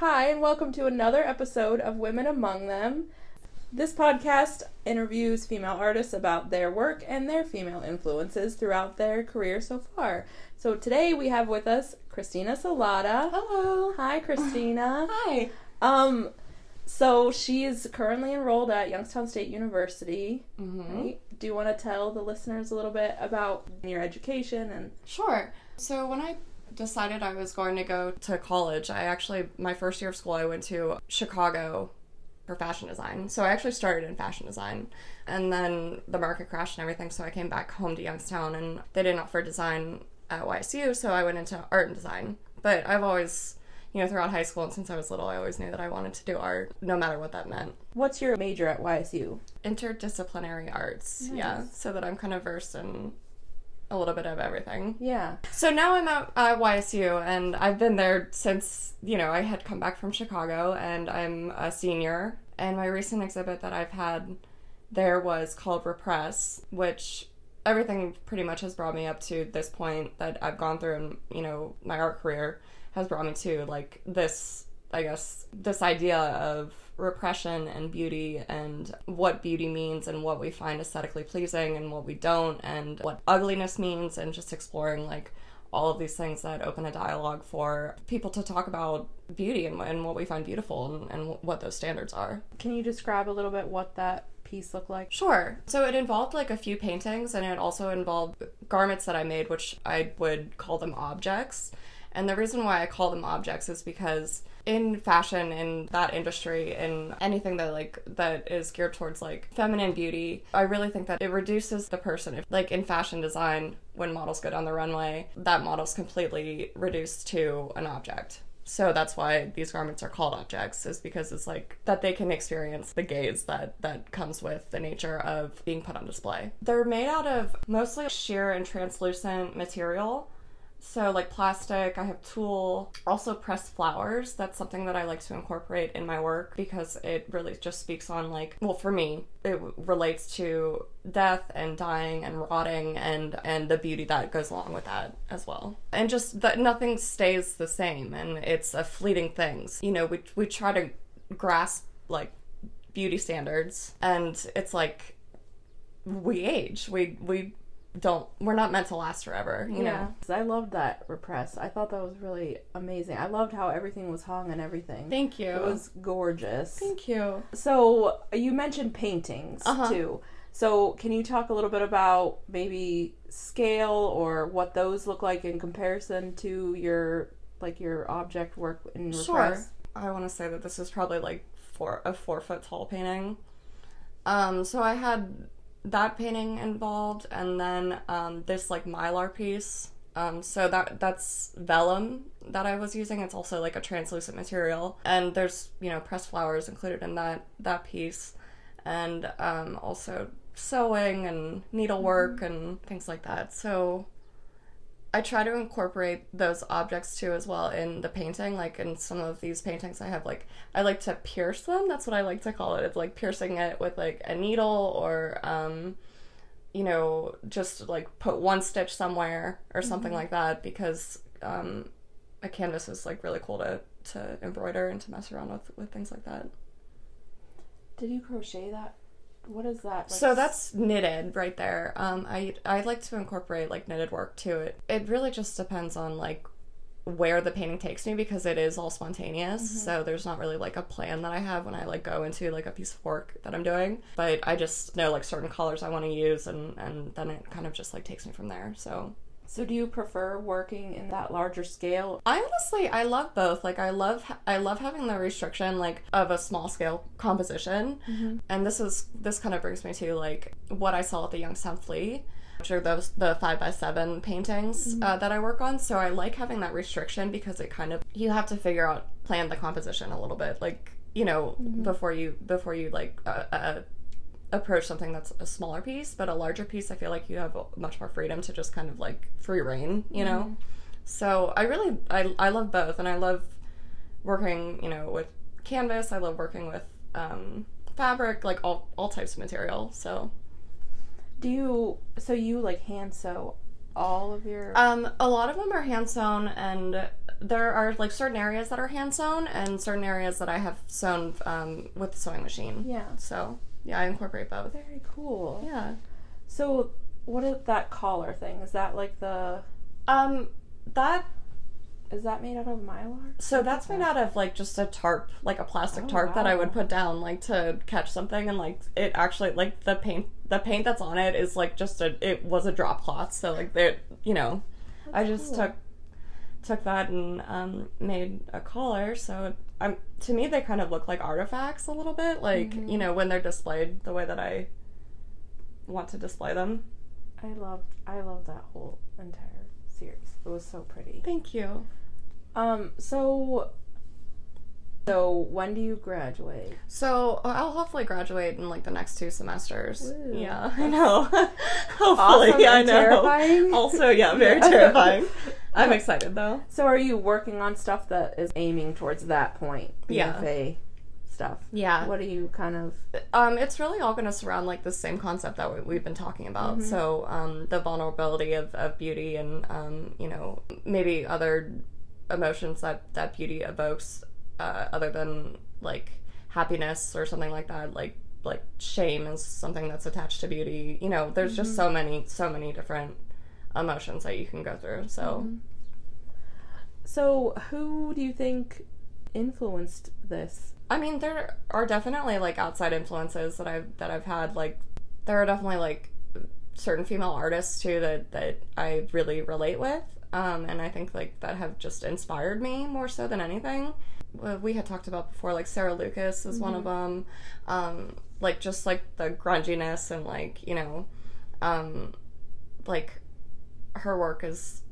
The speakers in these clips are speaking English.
Hi, and welcome to another episode of Women Among Them. This podcast interviews female artists about their work and their female influences throughout their career so far. So today we have with us Christina Salata. Hello. Hi, Christina. Hi. Um, so she is currently enrolled at Youngstown State University. Mm-hmm. Right? Do you want to tell the listeners a little bit about your education and? Sure. So when I decided I was going to go to college, I actually my first year of school I went to Chicago for fashion design. So I actually started in fashion design. And then the market crashed and everything, so I came back home to Youngstown and they didn't offer design at YSU, so I went into art and design. But I've always you know, throughout high school and since I was little, I always knew that I wanted to do art, no matter what that meant. What's your major at YSU? Interdisciplinary arts, Nice. yeah, so that I'm kind of versed in a little bit of everything. Yeah. So now I'm at uh, YSU, and I've been there since you know I had come back from Chicago, and I'm a senior. And my recent exhibit that I've had there was called Repress, which everything pretty much has brought me up to this point that I've gone through, and you know my art career has brought me to like this, I guess, this idea of repression and beauty and what beauty means and what we find aesthetically pleasing and what we don't and what ugliness means and just exploring like all of these things that open a dialogue for people to talk about beauty and, and what we find beautiful and, and what those standards are. Can you describe a little bit what that piece looked like? Sure. So it involved like a few paintings and it also involved garments that I made, which I would call them objects. And the reason why I call them objects is because in fashion, in that industry, in anything that like that is geared towards like feminine beauty, I really think that it reduces the person. If like in fashion design, when models go down the runway, that model's completely reduced to an object. So that's why these garments are called objects, is because it's like that they can experience the gaze that that comes with the nature of being put on display. They're made out of mostly sheer and translucent material. So like plastic, I have tulle, also pressed flowers. That's something that I like to incorporate in my work because it really just speaks on like, well, for me, it relates to death and dying and rotting and and the beauty that goes along with that as well. And just that nothing stays the same and it's a fleeting things. You know, we we try to grasp like beauty standards and it's like we age. We we don't we're not meant to last forever, you know. 'Cause I loved that repress. I thought that was really amazing. I loved how everything was hung and everything. Thank you. It was gorgeous. Thank you. So you mentioned paintings Uh-huh. too. So can you talk a little bit about maybe scale or what those look like in comparison to your like your object work in Sure. I want to say that this is probably like four a four foot tall painting. Um, so I had that painting involved, and then um, this like mylar piece. Um, so that that's vellum that I was using. It's also like a translucent material, and there's you know pressed flowers included in that that piece, and um, also sewing and needlework and things like that. So I try to incorporate those objects too as well in the painting. Like in some of these paintings, I have like I like to pierce them. That's what I like to call it. It's like piercing it with like a needle or um, you know just like put one stitch somewhere or something like that because um, a canvas is like really cool to to embroider and to mess around with with things like that. Did you crochet that? What is that? like So that's knitted right there. Um, I I like to incorporate like knitted work to it. It really just depends on like where the painting takes me because it is all spontaneous. So there's not really like a plan that I have when I like go into like a piece of work that I'm doing. But I just know like certain colors I want to use and and then it kind of just like takes me from there. So So do you prefer working in that larger scale? I honestly I love both. Like I love I love having the restriction like of a small scale composition, and this is this kind of brings me to like what I saw at the Youngstown Flea, which are those the five by seven paintings uh, that I work on. So I like having that restriction because it kind of you have to figure out plan the composition a little bit, like you know before you before you like uh, uh, approach something that's a smaller piece, but a larger piece, I feel like you have much more freedom to just kind of like free rein, you know. So I really I I love both, and I love working, you know, with canvas. I love working with um, fabric, like all all types of material. So Do you so you like hand sew all of your um, a lot of them are hand sewn, and there are like certain areas that are hand sewn and certain areas that I have sewn um, with the sewing machine. Yeah. So yeah, I incorporate both. Very cool. Yeah. So, what is that collar thing? Is that like the? Um, that Is that made out of mylar? so that's made out of like just a tarp, like a plastic Oh, tarp that I would put down like to catch something, and like it actually like the paint the paint that's on it is like just a it was a drop cloth, so like it you know I just cool. took took that and um, made a collar. So um, to me, they kind of look like artifacts a little bit, like Mhm. you know when they're displayed the way that I want to display them. I loved. I loved that whole entire series. It was so pretty. Thank you. Um. So. So when do you graduate? So uh, I'll hopefully graduate in like the next two semesters. Woo. Yeah, I know. hopefully, Awesome I know. terrifying. Also, yeah, very Yeah. terrifying. I'm excited though. So are you working on stuff that is aiming towards that point? Yeah. BFA stuff. Yeah. What are you kind of? Um, it's really all going to surround like the same concept that we, we've been talking about. So um, the vulnerability of, of beauty and um, you know maybe other emotions that that beauty evokes, uh, other than like happiness or something like that. Like like shame is something that's attached to beauty. You know, there's just so many so many different emotions that you can go through. So So who do you think influenced this? I mean, there are definitely like outside influences that I've that I've had. Like, there are definitely like certain female artists too that that I really relate with, um, and I think like that have just inspired me more so than anything. Well, We had talked about before, like Sarah Lucas is one of them. Um, like just like the grunginess and like you know, um, like her work is,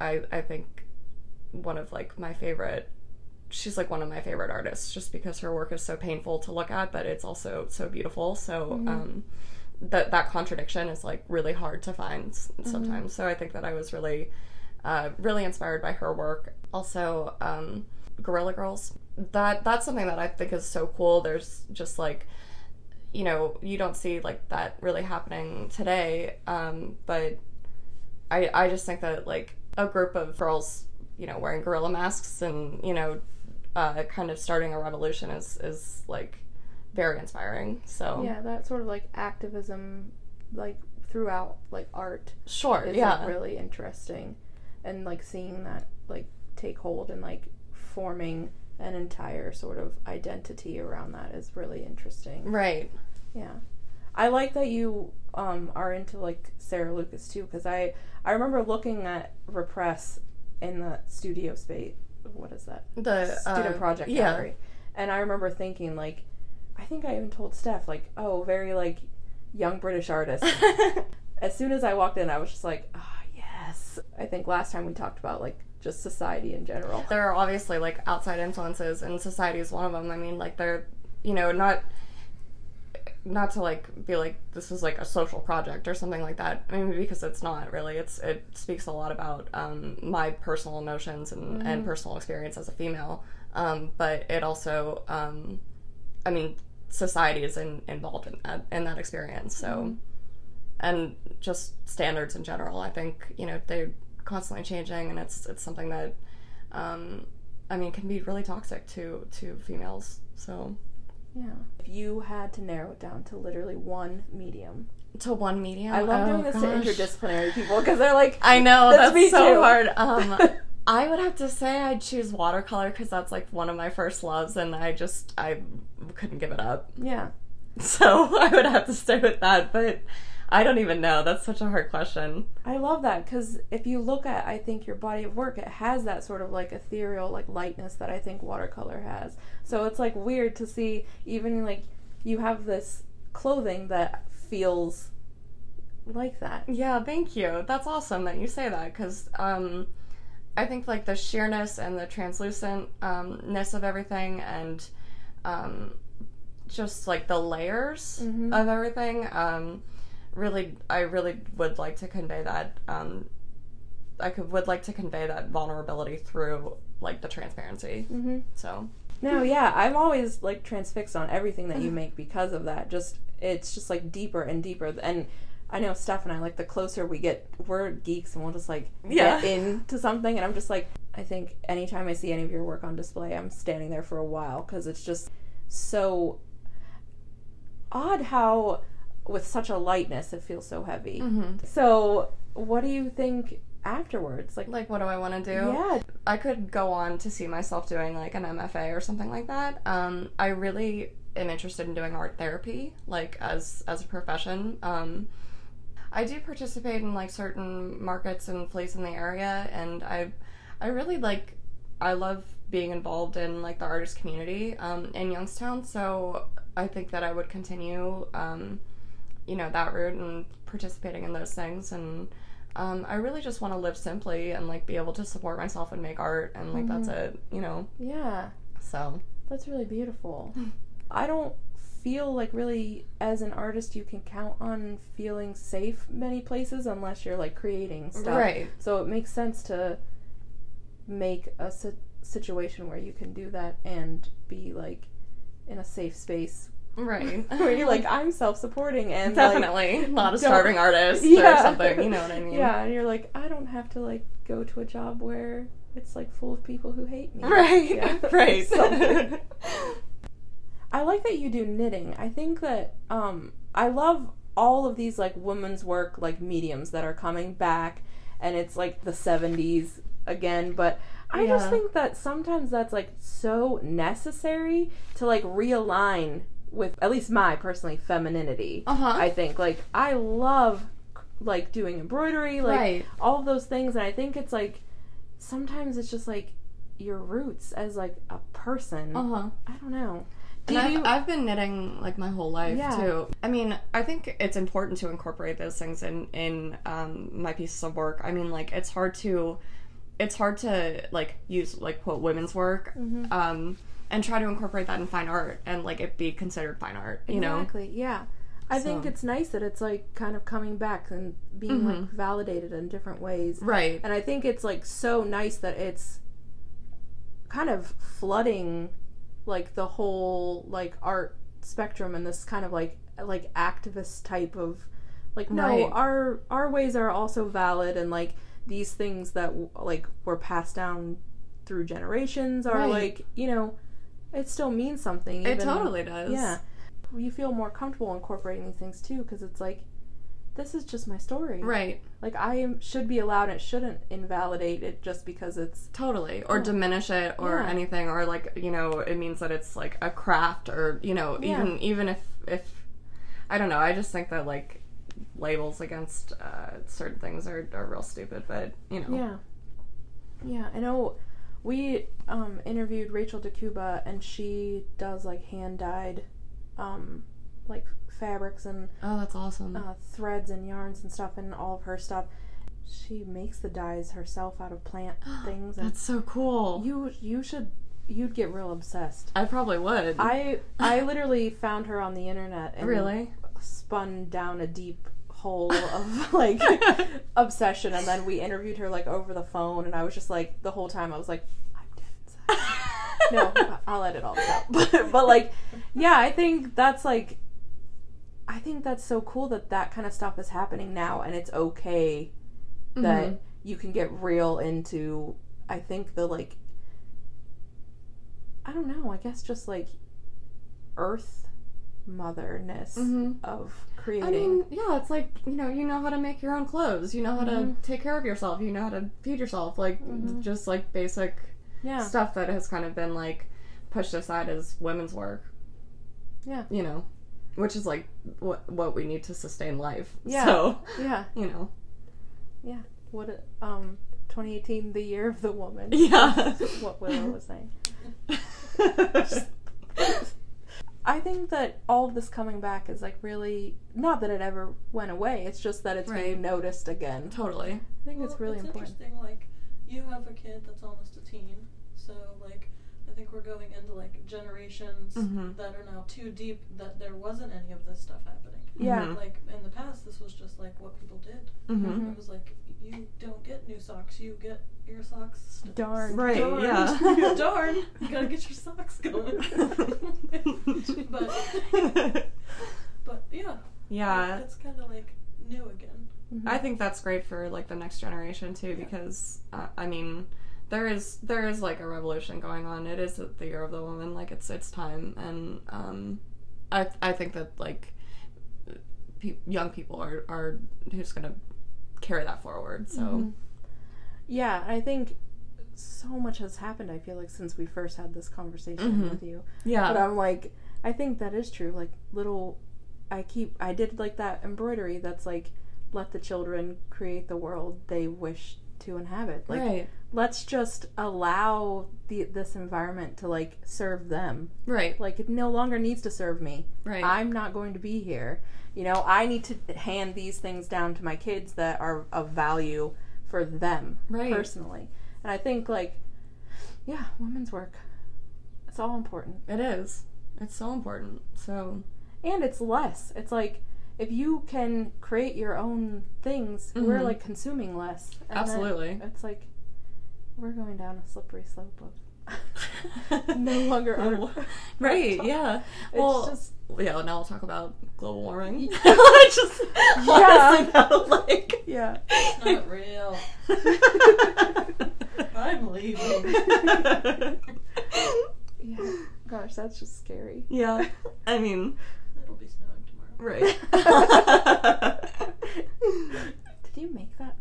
I I think one of like my favorite she's like one of my favorite artists just because her work is so painful to look at but it's also so beautiful. So um that that contradiction is like really hard to find s- sometimes. So i think that i was really uh, really inspired by her work. Also um Guerrilla Girls. That that's something that i think is so cool. There's just like you know you don't see like that really happening today um but I, I just think that like a group of girls, you know, wearing gorilla masks and you know, uh, kind of starting a revolution is is like very inspiring. So. Yeah, that sort of like activism, like throughout like art, sure, is yeah, like, really interesting, and like seeing that like take hold and like forming an entire sort of identity around that is really interesting. right, Yeah. I like that you um, are into like Sarah Lucas too, because I I remember looking at Repress in the studio space. What is that? the Student uh, project yeah. gallery, and I remember thinking like, I think I even told Steph like, oh, very like young British artist. as soon as I walked in, I was just like, ah, yes. I think last time we talked about like just society in general. there are obviously like outside influences and society is one of them. I mean like they're you know not not to like be like this is like a social project or something like that. I mean because it's not really. It's it speaks a lot about um, my personal emotions and, and personal experience as a female. Um, but it also um, i mean society is in, involved in that in that experience so. And just standards in general. I think you know they're constantly changing, and it's it's something that, um, I mean, can be really toxic to to females. So Yeah. If you had to narrow it down to literally one medium, to one medium. I love oh, doing this gosh. to interdisciplinary people because they're like, I know That's that's, so too. hard. Um, I would have to say I'd choose watercolor because that's like one of my first loves, and I just I couldn't give it up. yeah. So I would have to stay with that, but. I don't even know. That's such a hard question. I love that because if you look at, I think your body of work, it has that sort of like ethereal, like lightness that I think watercolor has. So it's like weird to see even like you have this clothing that feels like that. Yeah, thank you. That's awesome that you say that because um, I think like the sheerness and the translucentness of everything and um, just like the layers Mhm. of everything. Um, really, I really would like to convey that. Um, I could would like to convey that vulnerability through like the transparency. Mm-hmm. So No, yeah, I'm always like transfixed on everything that you make because of that. Just it's just like deeper and deeper. And I know Steph and I like the closer we get, we're geeks and we'll just like Yeah. get into something, and I'm just like, I think anytime I see any of your work on display, I'm standing there for a while because it's just so odd how with such a lightness it feels so heavy. Mm-hmm. So, what do you think afterwards? Like, Like, what do I want to do? yeah, I could go on to see myself doing like an MFA or something like that. Um, I really am interested in doing art therapy, like as as a profession. Um, I do participate in like certain markets and fleas in the area, and I I really like I love being involved in like the artist community um, in Youngstown. So I think that I would continue, um, you know, that route and participating in those things and. Um, I really just want to live simply and like be able to support myself and make art and like that's it, you know. yeah, So that's really beautiful. I don't feel like really as an artist you can count on feeling safe many places unless you're like creating stuff. right, So it makes sense to make a si- situation where you can do that and be like in a safe space right. where you're like I'm self-supporting and like, definitely not a starving artist Yeah. or something. You know what I mean? yeah, and you're like I don't have to like go to a job where it's like full of people who hate me. Right. Yeah. Right. I like that you do knitting. I think that um I love all of these like women's work like mediums that are coming back and it's like the 70s again, but I just think that sometimes that's like so necessary to like realign with at least my personally femininity. Uh huh. I think like I love like doing embroidery, like right. all of those things and I think it's like sometimes it's just like your roots as like a person. Uh huh. I don't know. Do And you, I've, I've been knitting like my whole life Yeah. too. I mean, I think it's important to incorporate those things in in um, my pieces of work. I mean, like it's hard to it's hard to like use like quote women's work Mhm. um, and try to incorporate that in fine art and like it be considered fine art. You know? exactly. Yeah. I think it's nice that it's like kind of coming back and being like Mhm. validated in different ways. Right. And I think it's like so nice that it's kind of flooding like the whole like art spectrum and this kind of like like activist type of like no Right. our our ways are also valid and like these things that like were passed down through generations are Right. like you know it still means something It totally does. yeah you feel more comfortable incorporating these things too because it's like this is just my story Right. like I am, should be allowed. It shouldn't invalidate it just because it's Totally. Or Yeah. diminish it or Yeah. anything or like, you know, it means that it's like a craft or, you know, Yeah. even even if if I don't know, I just think that like labels against uh, certain things are, are real stupid, but you know. yeah, yeah. I know. We um, interviewed Rachel DeCuba, and she does like hand dyed, um, like fabrics and Oh, that's awesome. uh, threads and yarns and stuff, and all of her stuff. She makes the dyes herself out of plant things, that's so cool. you you should you'd get real obsessed. I probably would. I I literally found her on the internet and really? spun down a deep hole of like obsession and then we interviewed her like over the phone and I was just like the whole time I was like I'm dead inside. no, I'll edit all out. But, but like yeah, I think that's like I think that's so cool that that kind of stuff is happening now and it's okay that Mhm. you can get real into I think the like I don't know, I guess just like earth motherness Mhm. of creating I mean, yeah, it's like, you know, you know how to make your own clothes. You know how Mhm. to take care of yourself. You know how to feed yourself. Like, Mhm. just like basic yeah stuff that has kind of been like pushed aside as women's work. Yeah. You know, which is like what what we need to sustain life. Yeah. So, yeah you know. Yeah. What it- um 2018 the year of the woman Yeah. what Willow was saying I think that all of this coming back is like really not that it ever went away it's just that it's being noticed again totally. I think it's Well, really important interesting. Like, you have a kid that's almost a teen, so like, I think we're going into like generations Mhm. that are now too deep that there wasn't any of this stuff happening. yeah Mhm. Like in the past, this was just like what people did. Mm-hmm. It was like you don't get new socks, you get your socks. Darn. Right, darned. yeah. Darn, you gotta get your socks going. but but yeah, yeah. it's kind of like new again. Mm-hmm. I think that's great for like the next generation too, because uh, I mean, there is there is like a revolution going on. It is the year of the woman. Like it's it's time, and um, I I think that like pe- young people are are who's gonna carry that forward. So Mhm. Yeah, I think so much has happened. I feel like since we first had this conversation Mhm. with you, yeah, but I'm like, I think that is true. Like little, I keep, I did like that embroidery that's like, let the children create the world they wish to inhabit. Like, right, let's just allow the this environment to like serve them. right, Like it no longer needs to serve me. right. I'm not going to be here. You know, I need to hand these things down to my kids that are of value for them Right. personally. And I think like yeah, women's work. It's all important. it is. It's so important. So And it's less. It's like if you can create your own things, we're Mhm. like consuming less. Absolutely. It's like we're going down a slippery slope of no longer art. right. Yeah. It's Well, just yeah. Now we'll talk about global warming. Yeah. I just Yeah. honestly though, like yeah. It's not real. I'm leaving. Yeah. Gosh, that's just scary. yeah. I mean, It'll be snowing tomorrow. right. Did you make that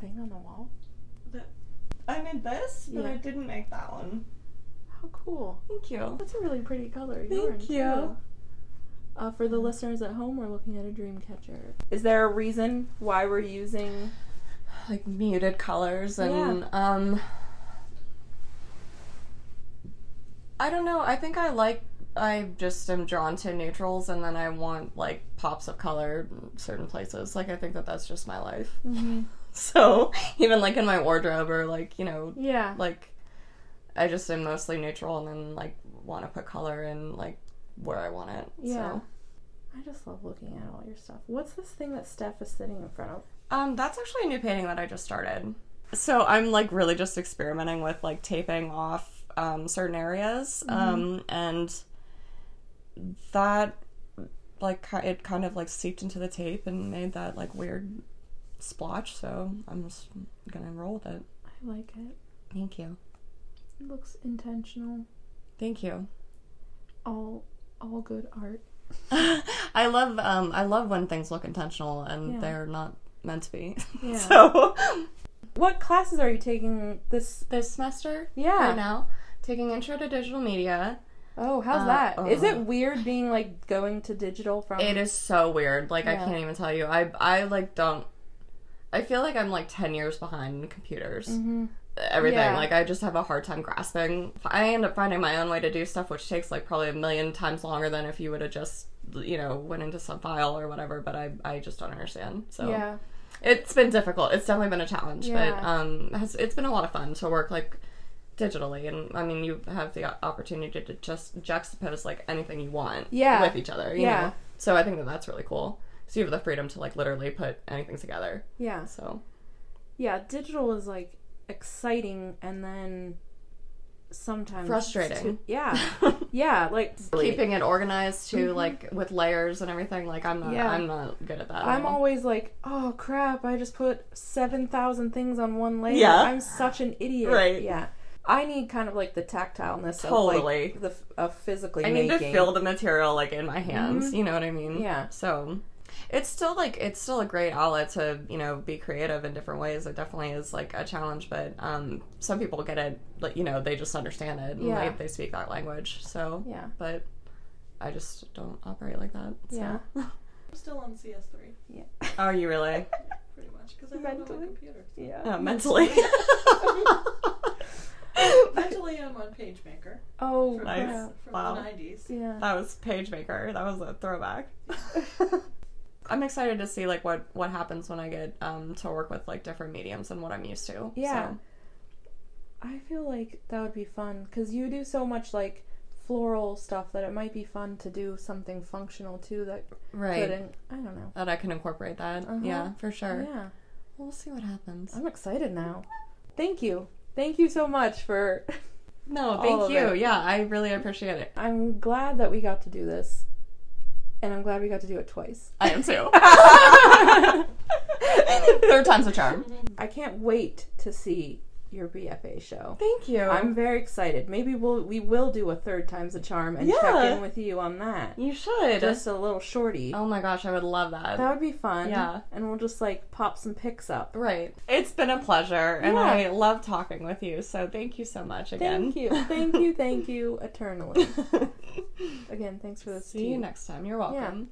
thing on the wall? I made this, but I didn't make that one. How cool. Thank you. That's a really pretty color. Thank you. too. Uh, for the listeners at home, we're looking at a dream catcher. Is there a reason why we're using? Like muted colors and um I don't know. I think I like I just am drawn to neutrals and then I want like pops of color in certain places. Like I think that that's just my life. So, even like in my wardrobe or like, you know, Yeah. like I just am mostly neutral and then like want to put color in like where I want it. Yeah. So, I just love looking at all your stuff. What's this thing that Steph is sitting in front of? um that's actually a new painting that I just started. So, I'm like really just experimenting with like taping off um certain areas um and that like it kind of like seeped into the tape and made that like weird splotch, so I'm just to roll with it. I like it. Thank you. It looks intentional. Thank you. All all good art. I love um I love when things look intentional and Yeah. they're not meant to be. Yeah. so What classes are you taking this? this semester Yeah. right now taking intro to digital media. Oh, how's Uh, that? Is it uh. weird being like going to digital from? It is so weird. Like I can't even tell you. I I like don't I feel like I'm like 10 years behind in computers. Mhm. Everything. Yeah. Like I just have a hard time grasping. I end up finding my own way to do stuff which takes like probably a million times longer than if you would have just you know went into some file or whatever, but I I just don't understand. So Yeah. it's been difficult. It's definitely been a challenge, Yeah. but um, has, it's been a lot of fun to work like digitally, and I mean, you have the opportunity to just juxtapose like anything you want Yeah. with each other. You Yeah. know? So I think that that's really cool. So you have the freedom to like literally put anything together. Yeah. So Yeah. Digital is like exciting and then sometimes Frustrating. too- yeah. Yeah. Like keeping it organized too, Mhm. like with layers and everything. Like I'm not, Yeah. I'm not good at that. I'm all. always like, oh crap! I just put seven thousand things on one layer. Yeah. I'm such an idiot. Right. Yeah. I need kind of like the tactileness Totally. of like the of physically I need making. to feel the material like in my hands. Mhm. You know what I mean? Yeah. So it's still like it's still a great outlet to you know be creative in different ways. It definitely is like a challenge, but um, some people get it. Like you know they just understand it and Yeah. they, they speak that language. So Yeah. but I just don't operate like that. So. Yeah. I'm still on CS3, Yeah. Are you really? pretty much, because I have no Mentally? computer. Yeah. Oh, mentally. Mentally, I'm on PageMaker Oh, from, Nice. crap. from Wow. the 90s. Yeah. that was PageMaker. That was a throwback. I'm excited to see like what what happens when I get um to work with like different mediums and what I'm used to. Yeah. So, I feel like that would be fun because you do so much like floral stuff that it might be fun to do something functional too that right. couldn't. I don't know. That I can incorporate that. Uh-huh. Yeah, for sure. Yeah. We'll see what happens. I'm excited now. Thank you. Thank you so much for. No, thank you. it. Yeah, I really appreciate it. I'm glad that we got to do this. And I'm glad we got to do it twice. I am too. Third time's a charm. I can't wait to see your BFA show. Thank you. I'm very excited. Maybe we'll we will do a third time's a charm and check in with you on that. you should. Just a little shorty. oh my gosh, I would love that. That would be fun. Yeah. And we'll just like pop some pics up. Right. It's been a pleasure, and Yeah. I love talking with you. So thank you so much again. Thank you. Thank you. Thank you eternally. Again, thanks for this. See you next time. You're welcome.